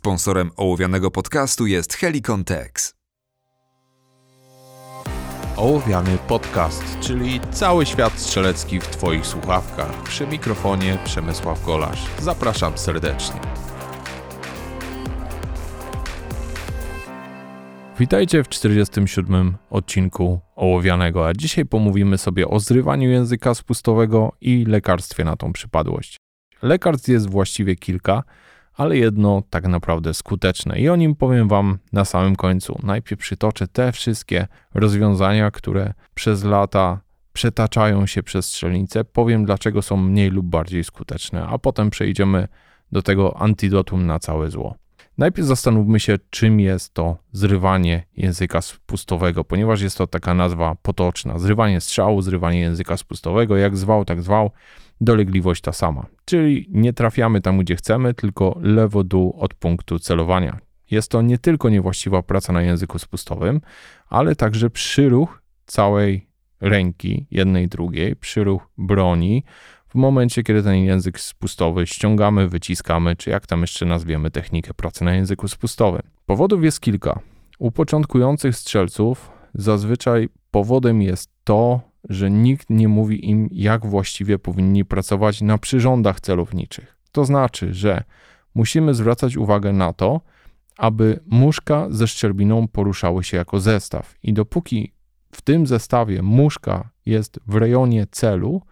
Sponsorem ołowianego podcastu jest Helicon Tex. Ołowiany podcast, czyli cały świat strzelecki w Twoich słuchawkach. Przy mikrofonie Przemysław Golasz. Zapraszam serdecznie. Witajcie w 47. odcinku Ołowianego, a dzisiaj pomówimy sobie o zrywaniu języka spustowego i lekarstwie na tą przypadłość. Lekarstw jest właściwie kilka, ale jedno tak naprawdę skuteczne i o nim powiem Wam na samym końcu. Najpierw przytoczę te wszystkie rozwiązania, które przez lata przetaczają się przez strzelnicę, powiem dlaczego są mniej lub bardziej skuteczne, a potem przejdziemy do tego antidotum na całe zło. Najpierw zastanówmy się, czym jest to zrywanie języka spustowego, ponieważ jest to taka nazwa potoczna. Zrywanie strzału, zrywanie języka spustowego, jak zwał, tak zwał, dolegliwość ta sama. Czyli nie trafiamy tam, gdzie chcemy, tylko lewo-dół od punktu celowania. Jest to nie tylko niewłaściwa praca na języku spustowym, ale także przyruch całej ręki, jednej, drugiej, przyruch broni, w momencie, kiedy ten język spustowy ściągamy, wyciskamy, czy jak tam jeszcze nazwiemy technikę pracy na języku spustowym. Powodów jest kilka. U początkujących strzelców zazwyczaj powodem jest to, że nikt nie mówi im, jak właściwie powinni pracować na przyrządach celowniczych. To znaczy, że musimy zwracać uwagę na to, aby muszka ze szczerbiną poruszały się jako zestaw. I dopóki w tym zestawie muszka jest w rejonie celu,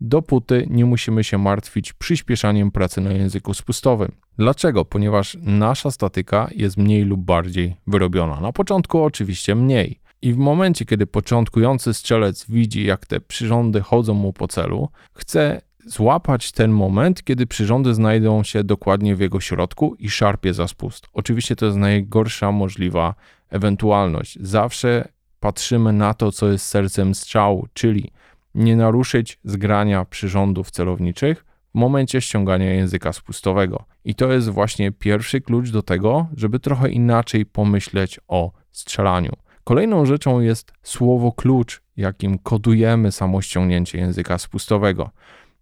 dopóty nie musimy się martwić przyspieszaniem pracy na języku spustowym. Dlaczego? Ponieważ nasza statyka jest mniej lub bardziej wyrobiona. Na początku oczywiście mniej. I w momencie, kiedy początkujący strzelec widzi, jak te przyrządy chodzą mu po celu, chce złapać ten moment, kiedy przyrządy znajdą się dokładnie w jego środku i szarpie za spust. Oczywiście to jest najgorsza możliwa ewentualność. Zawsze patrzymy na to, co jest sercem strzału, czyli nie naruszyć zgrania przyrządów celowniczych w momencie ściągania języka spustowego. I to jest właśnie pierwszy klucz do tego, żeby trochę inaczej pomyśleć o strzelaniu. Kolejną rzeczą jest słowo klucz, jakim kodujemy samo ściągnięcie języka spustowego.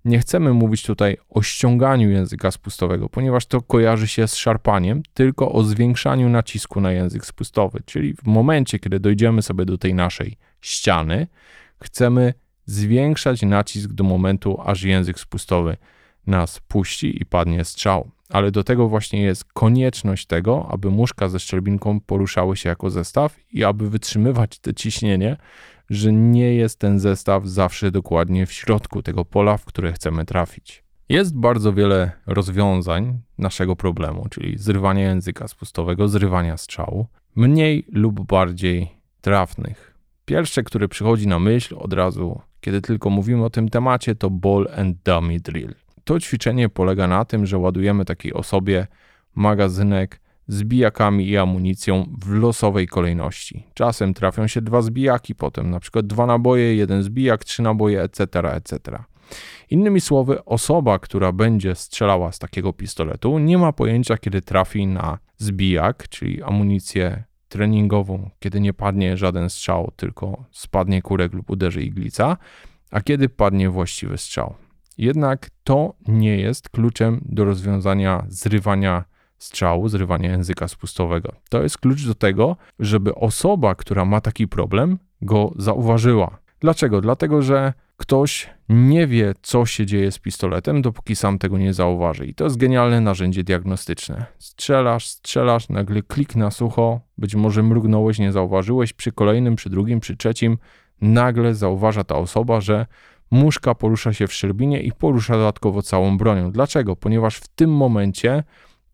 Nie chcemy mówić tutaj o ściąganiu języka spustowego, ponieważ to kojarzy się z szarpaniem, tylko o zwiększaniu nacisku na język spustowy. Czyli w momencie, kiedy dojdziemy sobie do tej naszej ściany, chcemy zwiększać nacisk do momentu, aż język spustowy nas puści i padnie strzał. Ale do tego właśnie jest konieczność tego, aby muszka ze szczelbinką poruszały się jako zestaw i aby wytrzymywać to ciśnienie, że nie jest ten zestaw zawsze dokładnie w środku tego pola, w które chcemy trafić. Jest bardzo wiele rozwiązań naszego problemu, czyli zrywania języka spustowego, zrywania strzału, mniej lub bardziej trafnych. Pierwsze, które przychodzi na myśl od razu, kiedy tylko mówimy o tym temacie, to ball and dummy drill. To ćwiczenie polega na tym, że ładujemy takiej osobie magazynek z bijakami i amunicją w losowej kolejności. Czasem trafią się dwa zbijaki, potem na przykład dwa naboje, jeden zbijak, trzy naboje, etc., etc. Innymi słowy, osoba, która będzie strzelała z takiego pistoletu, nie ma pojęcia, kiedy trafi na zbijak, czyli amunicję treningową, kiedy nie padnie żaden strzał, tylko spadnie kurek lub uderzy iglica, a kiedy padnie właściwy strzał. Jednak to nie jest kluczem do rozwiązania zrywania strzału, zrywania języka spustowego. To jest klucz do tego, żeby osoba, która ma taki problem, go zauważyła. Dlaczego? Dlatego, że ktoś nie wie, co się dzieje z pistoletem, dopóki sam tego nie zauważy. I to jest genialne narzędzie diagnostyczne. Strzelasz, strzelasz, nagle klik na sucho, być może mrugnąłeś, nie zauważyłeś, przy kolejnym, przy drugim, przy trzecim, nagle zauważa ta osoba, że muszka porusza się w szczerbinie i porusza dodatkowo całą bronią. Dlaczego? Ponieważ w tym momencie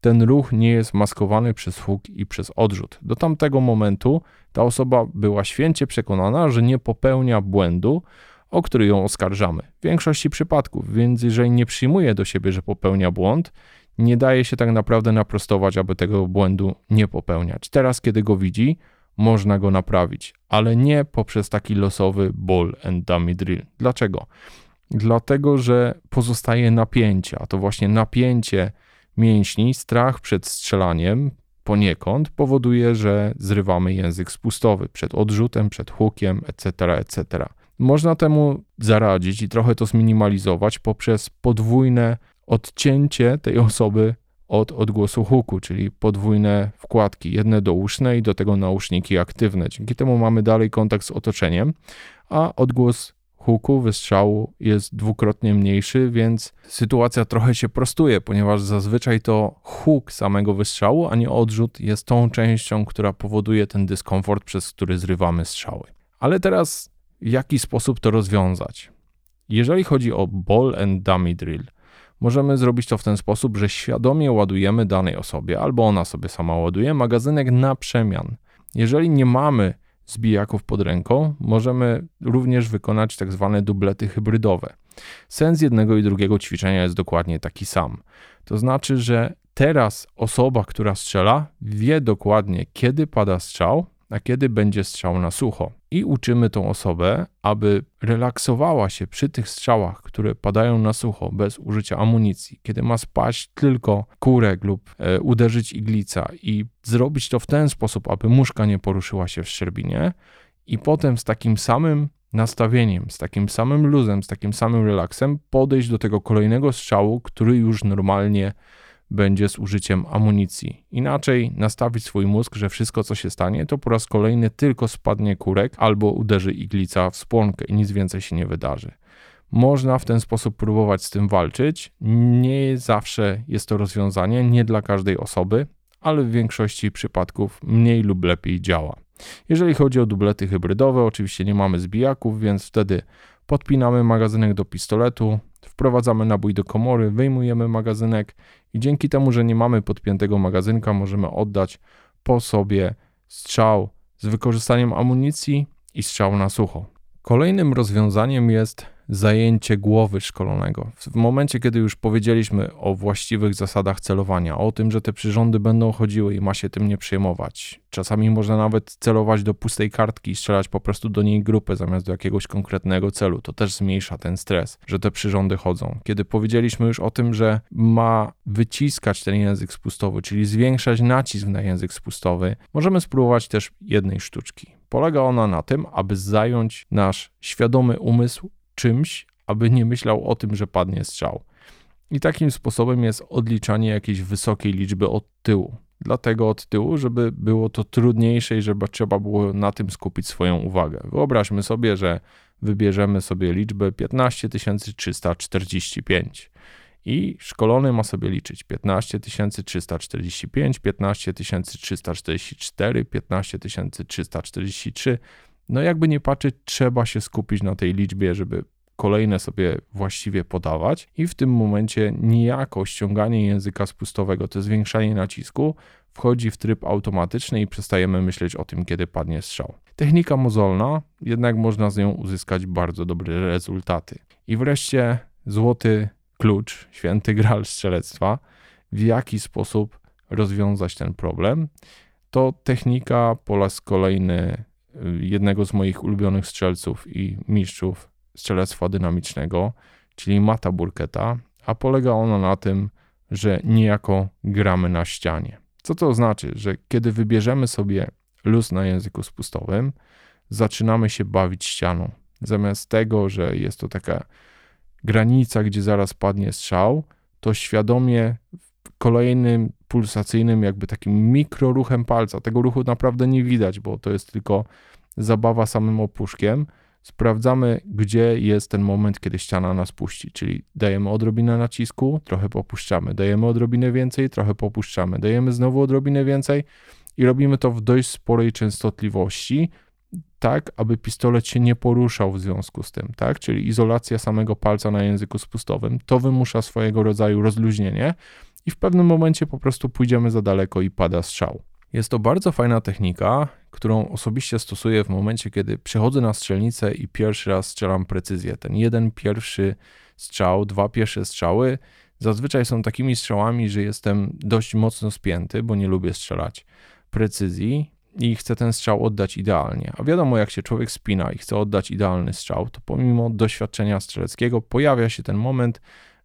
ten ruch nie jest maskowany przez huk i przez odrzut. Do tamtego momentu ta osoba była święcie przekonana, że nie popełnia błędu, o który ją oskarżamy. W większości przypadków, więc jeżeli nie przyjmuje do siebie, że popełnia błąd, nie daje się tak naprawdę naprostować, aby tego błędu nie popełniać. Teraz, kiedy go widzi, można go naprawić, ale nie poprzez taki losowy ball and dummy drill. Dlaczego? Dlatego, że pozostaje napięcie, a to właśnie napięcie mięśni, strach przed strzelaniem poniekąd powoduje, że zrywamy język spustowy przed odrzutem, przed hukiem, etc., etc. Można temu zaradzić i trochę to zminimalizować poprzez podwójne odcięcie tej osoby od odgłosu huku, czyli podwójne wkładki, jedne douszne i do tego nauszniki aktywne. Dzięki temu mamy dalej kontakt z otoczeniem, a odgłos huku, wystrzału jest dwukrotnie mniejszy, więc sytuacja trochę się prostuje, ponieważ zazwyczaj to huk samego wystrzału, a nie odrzut jest tą częścią, która powoduje ten dyskomfort, przez który zrywamy strzały. Ale teraz w jaki sposób to rozwiązać? Jeżeli chodzi o ball and dummy drill, możemy zrobić to w ten sposób, że świadomie ładujemy danej osobie, albo ona sobie sama ładuje, magazynek na przemian. Jeżeli nie mamy zbijaków pod ręką, możemy również wykonać tak zwane dublety hybrydowe. Sens jednego i drugiego ćwiczenia jest dokładnie taki sam. To znaczy, że teraz osoba, która strzela, wie dokładnie, kiedy pada strzał, a kiedy będzie strzał na sucho. I uczymy tą osobę, aby relaksowała się przy tych strzałach, które padają na sucho, bez użycia amunicji. Kiedy ma spaść tylko kurek lub e, uderzyć iglica i zrobić to w ten sposób, aby muszka nie poruszyła się w szczerbinie, i potem z takim samym nastawieniem, z takim samym luzem, z takim samym relaksem podejść do tego kolejnego strzału, który już normalnie będzie z użyciem amunicji. Inaczej nastawić swój mózg, że wszystko co się stanie, to po raz kolejny tylko spadnie kurek albo uderzy iglica w spłonkę i nic więcej się nie wydarzy. Można w ten sposób próbować z tym walczyć. Nie zawsze jest to rozwiązanie, nie dla każdej osoby, ale w większości przypadków mniej lub lepiej działa. Jeżeli chodzi o dublety hybrydowe, oczywiście nie mamy zbijaków, więc wtedy podpinamy magazynek do pistoletu, wprowadzamy nabój do komory, wyjmujemy magazynek i dzięki temu, że nie mamy podpiętego magazynka, możemy oddać po sobie strzał z wykorzystaniem amunicji i strzał na sucho. Kolejnym rozwiązaniem jest zajęcie głowy szkolonego. W momencie, kiedy już powiedzieliśmy o właściwych zasadach celowania, o tym, że te przyrządy będą chodziły i ma się tym nie przejmować. Czasami można nawet celować do pustej kartki i strzelać po prostu do niej grupę zamiast do jakiegoś konkretnego celu. To też zmniejsza ten stres, że te przyrządy chodzą. Kiedy powiedzieliśmy już o tym, że ma wyciskać ten język spustowy, czyli zwiększać nacisk na język spustowy, możemy spróbować też jednej sztuczki. Polega ona na tym, aby zająć nasz świadomy umysł czymś, aby nie myślał o tym, że padnie strzał. I takim sposobem jest odliczanie jakiejś wysokiej liczby od tyłu. Dlatego od tyłu, żeby było to trudniejsze i żeby trzeba było na tym skupić swoją uwagę. Wyobraźmy sobie, że wybierzemy sobie liczbę 15345 i szkolony ma sobie liczyć 15345, 15344, 15343 no jakby nie patrzeć, trzeba się skupić na tej liczbie, żeby kolejne sobie właściwie podawać i w tym momencie niejako ściąganie języka spustowego, to zwiększanie nacisku, wchodzi w tryb automatyczny i przestajemy myśleć o tym, kiedy padnie strzał. Technika mozolna, jednak można z nią uzyskać bardzo dobre rezultaty. I wreszcie złoty klucz, święty gral strzelectwa, w jaki sposób rozwiązać ten problem. To technika po raz kolejny jednego z moich ulubionych strzelców i mistrzów strzelectwa dynamicznego, czyli Mata Burketa, a polega ona na tym, że niejako gramy na ścianie. Co to znaczy? Że kiedy wybierzemy sobie luz na języku spustowym, zaczynamy się bawić ścianą. Zamiast tego, że jest to taka granica, gdzie zaraz padnie strzał, to świadomie kolejnym pulsacyjnym, jakby takim mikroruchem palca. Tego ruchu naprawdę nie widać, bo to jest tylko zabawa samym opuszkiem. Sprawdzamy, gdzie jest ten moment, kiedy ściana nas puści, czyli dajemy odrobinę nacisku, trochę popuszczamy, dajemy odrobinę więcej, trochę popuszczamy, dajemy znowu odrobinę więcej i robimy to w dość sporej częstotliwości, tak, aby pistolet się nie poruszał w związku z tym, tak? Czyli izolacja samego palca na języku spustowym, to wymusza swojego rodzaju rozluźnienie i w pewnym momencie po prostu pójdziemy za daleko i pada strzał. Jest to bardzo fajna technika, którą osobiście stosuję w momencie, kiedy przychodzę na strzelnicę i pierwszy raz strzelam precyzję. Ten jeden pierwszy strzał, dwa pierwsze strzały zazwyczaj są takimi strzałami, że jestem dość mocno spięty, bo nie lubię strzelać precyzji i chcę ten strzał oddać idealnie. A wiadomo, jak się człowiek spina i chce oddać idealny strzał, to pomimo doświadczenia strzeleckiego pojawia się ten moment,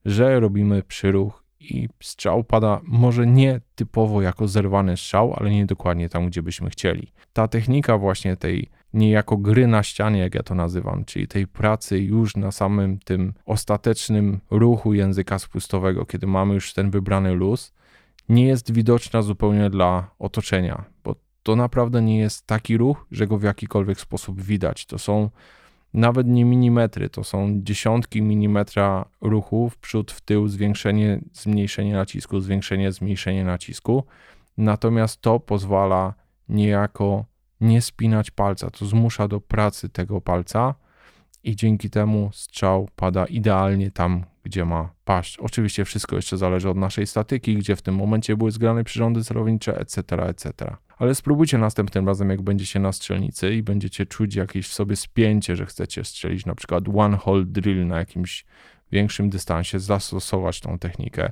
że robimy przyruch i strzał pada może nie typowo jako zerwany strzał, ale nie dokładnie tam, gdzie byśmy chcieli. Ta technika właśnie tej niejako gry na ścianie, jak ja to nazywam, czyli tej pracy już na samym tym ostatecznym ruchu języka spustowego, kiedy mamy już ten wybrany luz, nie jest widoczna zupełnie dla otoczenia, bo to naprawdę nie jest taki ruch, że go w jakikolwiek sposób widać. To są nawet nie milimetry, to są dziesiątki milimetra ruchów, w przód, w tył, zwiększenie, zmniejszenie nacisku, zwiększenie, zmniejszenie nacisku. Natomiast to pozwala niejako nie spinać palca, to zmusza do pracy tego palca i dzięki temu strzał pada idealnie tam, gdzie ma paść. Oczywiście wszystko jeszcze zależy od naszej statyki, gdzie w tym momencie były zgrane przyrządy celownicze, etc., etc. Ale spróbujcie następnym razem, jak będziecie na strzelnicy i będziecie czuć jakieś w sobie spięcie, że chcecie strzelić na przykład one hole drill na jakimś większym dystansie, zastosować tą technikę.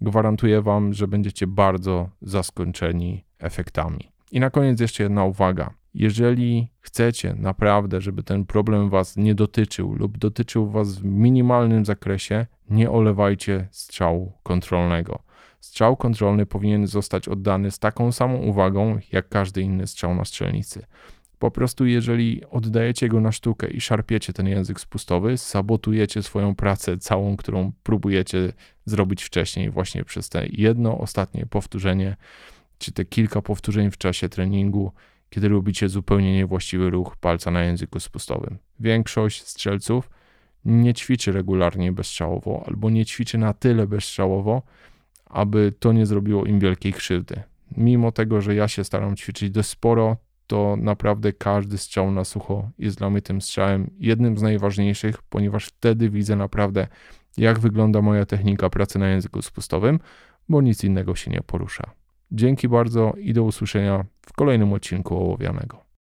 Gwarantuję Wam, że będziecie bardzo zaskoczeni efektami. I na koniec jeszcze jedna uwaga. Jeżeli chcecie naprawdę, żeby ten problem Was nie dotyczył lub dotyczył Was w minimalnym zakresie, nie olewajcie strzału kontrolnego. Strzał kontrolny powinien zostać oddany z taką samą uwagą, jak każdy inny strzał na strzelnicy. Po prostu, jeżeli oddajecie go na sztukę i szarpiecie ten język spustowy, sabotujecie swoją pracę całą, którą próbujecie zrobić wcześniej, właśnie przez te jedno ostatnie powtórzenie, czy te kilka powtórzeń w czasie treningu, kiedy robicie zupełnie niewłaściwy ruch palca na języku spustowym. Większość strzelców nie ćwiczy regularnie bezstrzałowo albo nie ćwiczy na tyle bezstrzałowo, aby to nie zrobiło im wielkiej krzywdy. Mimo tego, że ja się staram ćwiczyć dość sporo, to naprawdę każdy strzał na sucho jest dla mnie tym strzałem jednym z najważniejszych, ponieważ wtedy widzę naprawdę, jak wygląda moja technika pracy na języku spustowym, bo nic innego się nie porusza. Dzięki bardzo i do usłyszenia w kolejnym odcinku Ołowianego.